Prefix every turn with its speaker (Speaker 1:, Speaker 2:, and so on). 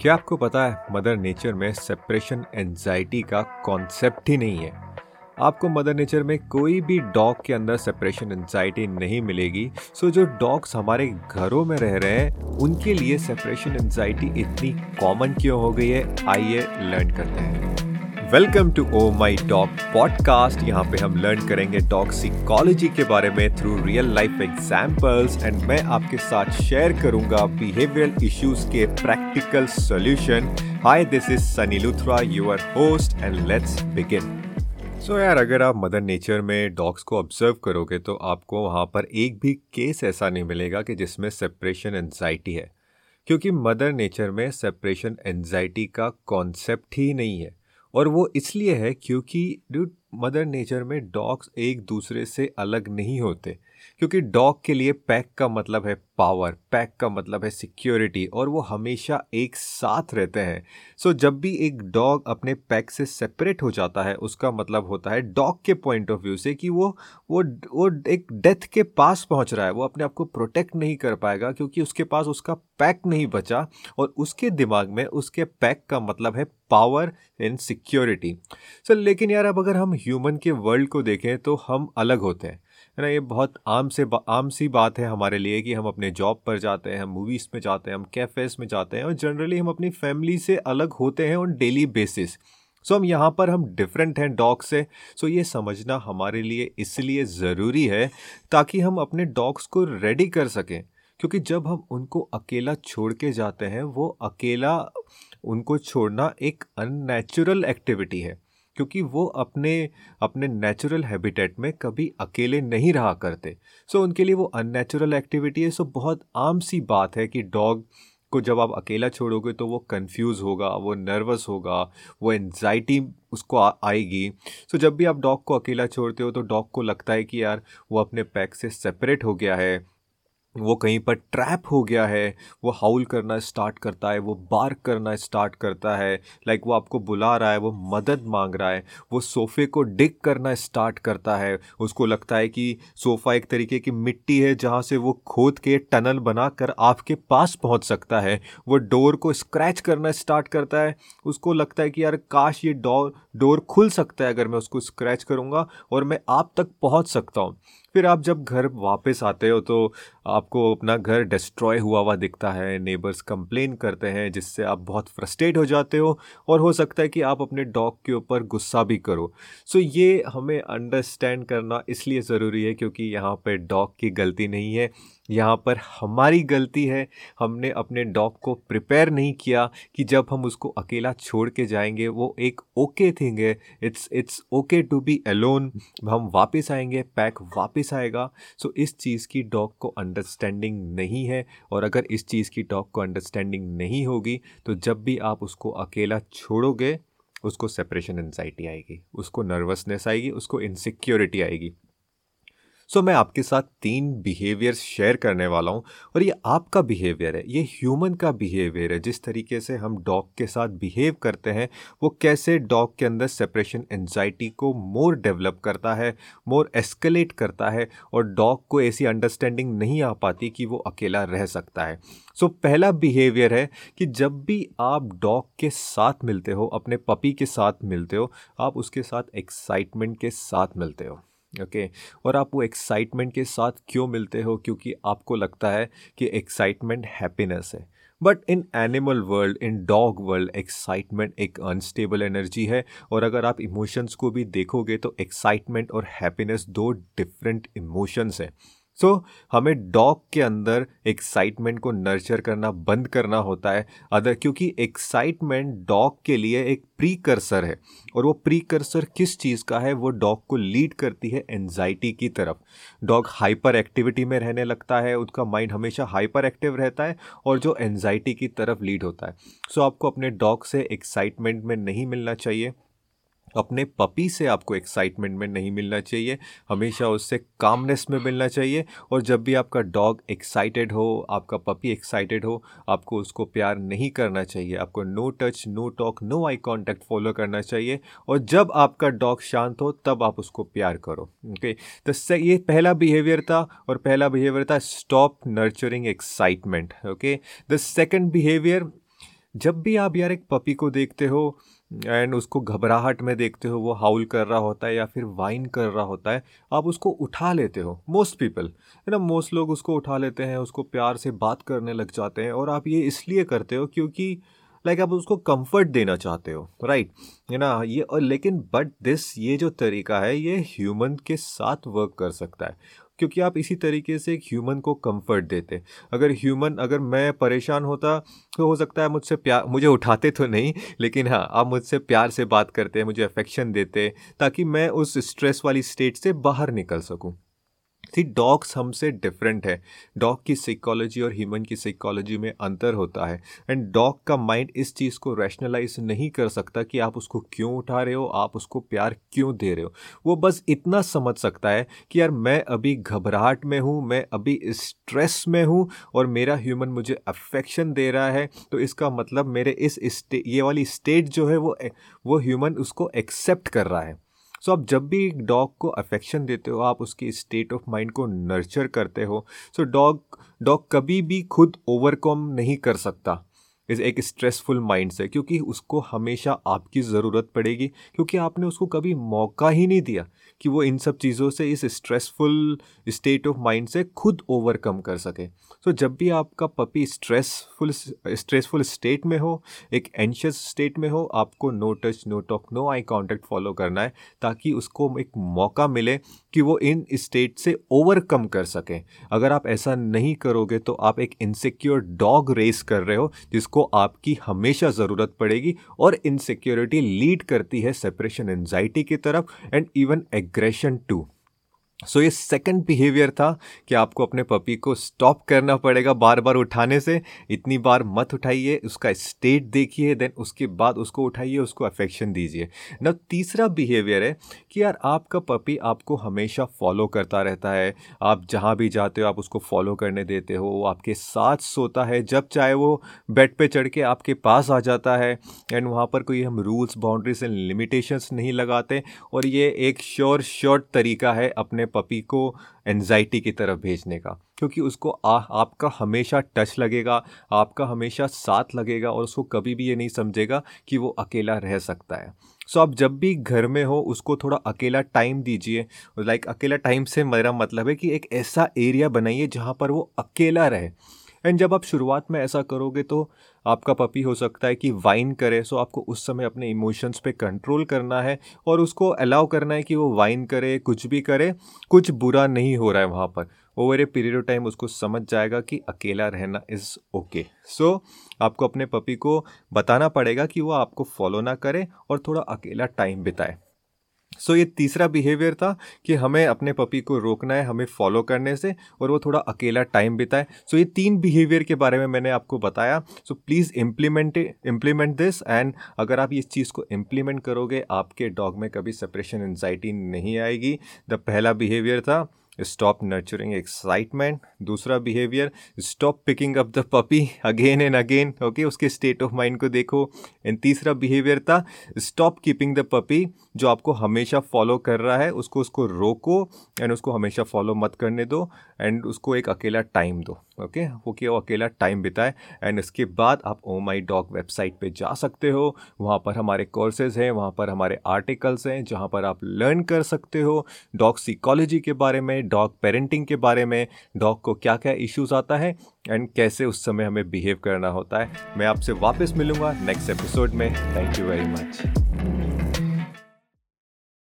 Speaker 1: क्या आपको पता है मदर नेचर में सेपरेशन एनजाइटी का कॉन्सेप्ट ही नहीं है? आपको मदर नेचर में कोई भी डॉग के अंदर सेपरेशन एनजाइटी नहीं मिलेगी सो जो डॉग्स हमारे घरों में रह रहे हैं, उनके लिए सेपरेशन एनजाइटी इतनी कॉमन क्यों हो गई है? आइए लर्न करते हैं। Welcome to oh my dog podcast यहाँ पे हम लर्न करेंगे डॉग सिकोलॉजी के बारे में through real life examples and मैं आपके साथ शेयर करूँगा बिहेवियरल इश्यूज़ के practical solution hi this is Sunny Luthra your host and let's begin so so, यार अगर आप मदर नेचर में डॉग्स को ऑब्ज़र्व करोगे तो आपको वहाँ पर एक भी केस ऐसा नहीं मिलेगा कि जिसमें सेपरेशन एनजाइटी है। क्योंकि मदर नेचर में सेपरेशन एनजाइटी का कॉन्सेप्ट ही नहीं है। और वो इसलिए है क्योंकि मदर नेचर में डॉग्स एक दूसरे से अलग नहीं होते। क्योंकि डॉग के लिए पैक का मतलब है पावर पैक का मतलब है सिक्योरिटी और वो हमेशा एक साथ रहते हैं। सो so, जब भी एक डॉग अपने पैक से सेपरेट हो जाता है उसका मतलब होता है डॉग के पॉइंट ऑफ़ व्यू से कि वो वो वो एक डेथ के पास पहुँच रहा है। वो अपने आप को प्रोटेक्ट नहीं कर पाएगा क्योंकि उसके पास उसका पैक नहीं बचा और उसके दिमाग में उसके पैक का मतलब है पावर एंड सिक्योरिटी। सर लेकिन यार अब अगर हम ह्यूमन के वर्ल्ड को देखें तो हम अलग होते हैं। है ना, ये बहुत आम से आम सी बात है हमारे लिए कि हम अपने जॉब पर जाते हैं, हम मूवीज़ में जाते हैं, हम कैफ़ेज़ में जाते हैं और जनरली हम अपनी फैमिली से अलग होते हैं ऑन डेली बेसिस सो हम यहाँ पर हम डिफरेंट हैं डॉग से. सो ये समझना हमारे लिए इसलिए ज़रूरी है ताकि हम अपने डॉग्स को रेडी कर सकें. क्योंकि जब हम उनको अकेला छोड़ के जाते हैं, वो अकेला उनको छोड़ना एक अननेचुरल एक्टिविटी है. क्योंकि वो अपने अपने नेचुरल हैबिटेट में कभी अकेले नहीं रहा करते। सो so, उनके लिए वो अननेचुरल एक्टिविटी है। सो so, बहुत आम सी बात है कि डॉग को जब आप अकेला छोड़ोगे तो वो कंफ्यूज होगा वो नर्वस होगा वो एनजाइटी उसको आ, आएगी। सो so, जब भी आप डॉग को अकेला छोड़ते हो तो डॉग को लगता है कि यार वो अपने पैक से सेपरेट हो गया है। वो कहीं पर ट्रैप हो गया है, वो हाउल करना स्टार्ट करता है, वो बार्क करना स्टार्ट करता है लाइक वो आपको बुला रहा है, वो मदद मांग रहा है, वो सोफ़े को डिग करना स्टार्ट करता है। उसको लगता है कि सोफ़ा एक तरीके की मिट्टी है जहाँ से वो खोद के टनल बना कर आपके पास पहुँच सकता है। वो डोर को स्क्रैच करना स्टार्ट करता है। उसको लगता है कि यार काश ये डोर डोर खुल सकता है अगर मैं उसको स्क्रैच करूँगा और मैं आप तक पहुँच सकता हूँ। फिर आप जब घर वापस आते हो तो आपको अपना घर डिस्ट्रॉय हुआ हुआ दिखता है नेबर्स कंप्लेन करते हैं, जिससे आप बहुत फ्रस्ट्रेट हो जाते हो, और हो सकता है कि आप अपने डॉग के ऊपर गुस्सा भी करो। सो ये हमें अंडरस्टैंड करना इसलिए ज़रूरी है, क्योंकि यहाँ पर डॉग की गलती नहीं है। यहाँ पर हमारी गलती है। हमने अपने डॉग को प्रिपेयर नहीं किया कि जब हम उसको अकेला छोड़ के जाएँगे वो एक ओके थिंग है। It's it's okay to be alone हम वापस आएँगे पैक वापस आएगा। सो so, इस चीज़ की डॉग को अंडरस्टैंडिंग नहीं है और अगर इस चीज़ की डॉग को अंडरस्टैंडिंग नहीं होगी तो जब भी आप उसको अकेला छोड़ोगे उसको सेपरेशन एनजाइटी आएगी उसको नर्वसनेस आएगी उसको इनसिक्योरिटी आएगी। सो मैं आपके साथ तीन बिहेवियर्स शेयर करने वाला हूँ और ये आपका बिहेवियर है ये ह्यूमन का बिहेवियर है। जिस तरीके से हम डॉग के साथ बिहेव करते हैं वो कैसे डॉग के अंदर सेपरेशन एनजाइटी को मोर डेवलप करता है मोर एस्केलेट करता है और डॉग को ऐसी अंडरस्टैंडिंग नहीं आ पाती कि वो अकेला रह सकता है। सो so, पहला बिहेवियर है कि जब भी आप डॉग के साथ मिलते हो अपने पपी के साथ मिलते हो आप उसके साथ एक्साइटमेंट के साथ मिलते हो। ओके? okay? और आप वो एक्साइटमेंट के साथ क्यों मिलते हो? क्योंकि आपको लगता है कि एक्साइटमेंट हैप्पीनेस है। But in animal world in dog world excitement एक अनस्टेबल एनर्जी है। और अगर आप इमोशंस को भी देखोगे तो एक्साइटमेंट और हैप्पीनेस दो डिफरेंट इमोशंस हैं। सो so, हमें डॉग के अंदर एक्साइटमेंट को नर्चर करना बंद करना होता है। अदर क्योंकि एक्साइटमेंट डॉग के लिए एक प्री प्रीकर्सर है। और वो प्रीकर्सर किस चीज़ का है? वो डॉग को लीड करती है एनजाइटी की तरफ़। डॉग हाइपर एक्टिविटी में रहने लगता है। उसका माइंड हमेशा हाइपर एक्टिव रहता है और जो एनजाइटी की तरफ़ लीड होता है। सो so, आपको अपने डॉग से एक्साइटमेंट में नहीं मिलना चाहिए। अपने पपी से आपको एक्साइटमेंट में नहीं मिलना चाहिए, हमेशा उससे कामनेस में मिलना चाहिए और जब भी आपका डॉग एक्साइटेड हो, आपका पपी एक्साइटेड हो, आपको उसको प्यार नहीं करना चाहिए, आपको no touch no talk no eye contact follow करना चाहिए और जब आपका डॉग शांत हो, तब आप उसको प्यार करो ओके तो ये पहला बिहेवियर था और पहला बिहेवियर था stop nurturing excitement okay the second behaviour जब भी आप यार एक पपी को देखते हो एंड उसको घबराहट में देखते हो, वो हाउल कर रहा होता है या फिर वाइन कर रहा होता है, आप उसको उठा लेते हो मोस्ट पीपल है ना? मोस्ट लोग उसको उठा लेते हैं, उसको प्यार से बात करने लग जाते हैं और आप ये इसलिए करते हो क्योंकि लाइक like, आप उसको कंफर्ट देना चाहते हो राइट है ना? ये, और लेकिन बट दिस ये जो तरीका है, ये ह्यूमन के साथ वर्क कर सकता है। क्योंकि आप इसी तरीके से एक ह्यूमन को कंफर्ट देते अगर ह्यूमन अगर मैं परेशान होता तो हो सकता है मुझसे प्यार मुझे उठाते तो नहीं, लेकिन हाँ आप मुझसे प्यार से बात करते मुझे अफेक्शन देते ताकि मैं उस स्ट्रेस वाली स्टेट से बाहर निकल सकूँ। सी डॉग्स हमसे डिफरेंट है। डॉग की साइकोलॉजी और ह्यूमन की साइकोलॉजी में अंतर होता है। एंड डॉग का माइंड इस चीज़ को रैशनलाइज नहीं कर सकता कि आप उसको क्यों उठा रहे हो, आप उसको प्यार क्यों दे रहे हो। वो बस इतना समझ सकता है कि यार, मैं अभी घबराहट में हूँ, मैं अभी स्ट्रेस में हूँ और मेरा ह्यूमन मुझे अफेक्शन दे रहा है। तो इसका मतलब मेरे इस ये वाली स्टेट जो है वो वो ह्यूमन उसको एक्सेप्ट कर रहा है। सो so, आप जब भी एक डॉग को अफेक्शन देते हो आप उसकी स्टेट ऑफ़ माइंड को नर्चर करते हो। सो डॉग डॉग कभी भी खुद ओवरकम नहीं कर सकता। इस एक स्ट्रेसफुल माइंड से क्योंकि उसको हमेशा आपकी ज़रूरत पड़ेगी क्योंकि आपने उसको कभी मौका ही नहीं दिया कि वो इन सब चीज़ों से इस स्ट्रेसफुल स्टेट ऑफ़ माइंड से खुद ओवरकम कर सके। सो so, जब भी आपका पपी स्ट्रेसफुल स्ट्रेसफुल स्टेट में हो एक एंशियस स्टेट में हो आपको no touch no talk no eye contact follow करना है ताकि उसको एक मौका मिले कि वो इन स्टेट से ओवरकम कर सकें। अगर आप ऐसा नहीं करोगे तो आप एक इनसिक्योर डॉग रेस कर रहे हो जिसको आपकी हमेशा ज़रूरत पड़ेगी और इनसिक्योरिटी लीड करती है सेपरेशन एनजाइटी की तरफ़ and even aggression too so so, ये सेकंड बिहेवियर था कि आपको अपने पपी को स्टॉप करना पड़ेगा बार बार उठाने से। इतनी बार मत उठाइए उसका स्टेट देखिए देन उसके बाद उसको उठाइए उसको अफेक्शन दीजिए। न तीसरा बिहेवियर है कि यार आपका पपी आपको हमेशा फॉलो करता रहता है। आप जहाँ भी जाते हो आप उसको फॉलो करने देते हो। वो आपके साथ सोता है जब चाहे वो बेड पर चढ़ के आपके पास आ जाता है। एंड वहाँ पर कोई हम रूल्स बाउंड्रीज एंड लिमिटेशंस नहीं लगाते। और ये एक श्योर श्योर तरीका है अपने पपी को एनजाइटी की तरफ़ भेजने का क्योंकि उसको आ, आपका हमेशा टच लगेगा आपका हमेशा साथ लगेगा और उसको कभी भी ये नहीं समझेगा कि वो अकेला रह सकता है। सो so, आप जब भी घर में हो उसको थोड़ा अकेला टाइम दीजिए। लाइक अकेला टाइम से मेरा मतलब है कि एक ऐसा एरिया बनाइए जहाँ पर वो अकेला रहे। एंड जब आप शुरुआत में ऐसा करोगे तो आपका पपी हो सकता है कि वाइन करे सो आपको उस समय अपने इमोशंस पे कंट्रोल करना है और उसको अलाउ करना है कि वो वाइन करे, कुछ भी करे, कुछ बुरा नहीं हो रहा है वहाँ पर। Over a period of time उसको समझ जाएगा कि अकेला रहना इज़ ओके सो आपको अपने पपी को बताना पड़ेगा कि वो आपको फॉलो ना करे और थोड़ा अकेला टाइम बिताए। सो so, ये तीसरा बिहेवियर था कि हमें अपने पपी को रोकना है हमें फॉलो करने से और वो थोड़ा अकेला टाइम बिताए। सो so, ये तीन बिहेवियर के बारे में मैंने आपको बताया। So please implement implement this and अगर आप इस चीज़ को इम्प्लीमेंट करोगे आपके डॉग में कभी सेपरेशन एनजाइटी नहीं आएगी। द पहला बिहेवियर था। स्टॉप नर्चरिंग एक्साइटमेंट दूसरा behaviour stop picking up the puppy again and again okay उसके स्टेट ऑफ़ माइंड को देखो. एंड तीसरा बिहेवियर था स्टॉप कीपिंग द पपी जो आपको हमेशा फॉलो कर रहा है, उसको उसको रोको एंड उसको हमेशा फॉलो मत करने दो एंड उसको एक अकेला टाइम दो. ओके? वो कि वो अकेला टाइम बिताए एंड इसके बाद आप ओ माई डॉग वेबसाइट पे जा सकते हो. वहाँ पर हमारे कोर्सेज हैं, वहाँ पर हमारे आर्टिकल्स हैं, जहाँ पर आप लर्न कर सकते हो. डॉग साइकोलॉजी के बारे में डॉग पेरेंटिंग के बारे में, डॉग को क्या क्या इश्यूज़ आता है, एंड कैसे उस समय हमें बिहेव करना होता है। मैं आपसे वापस मिलूँगा नेक्स्ट एपिसोड में। Thank you very much.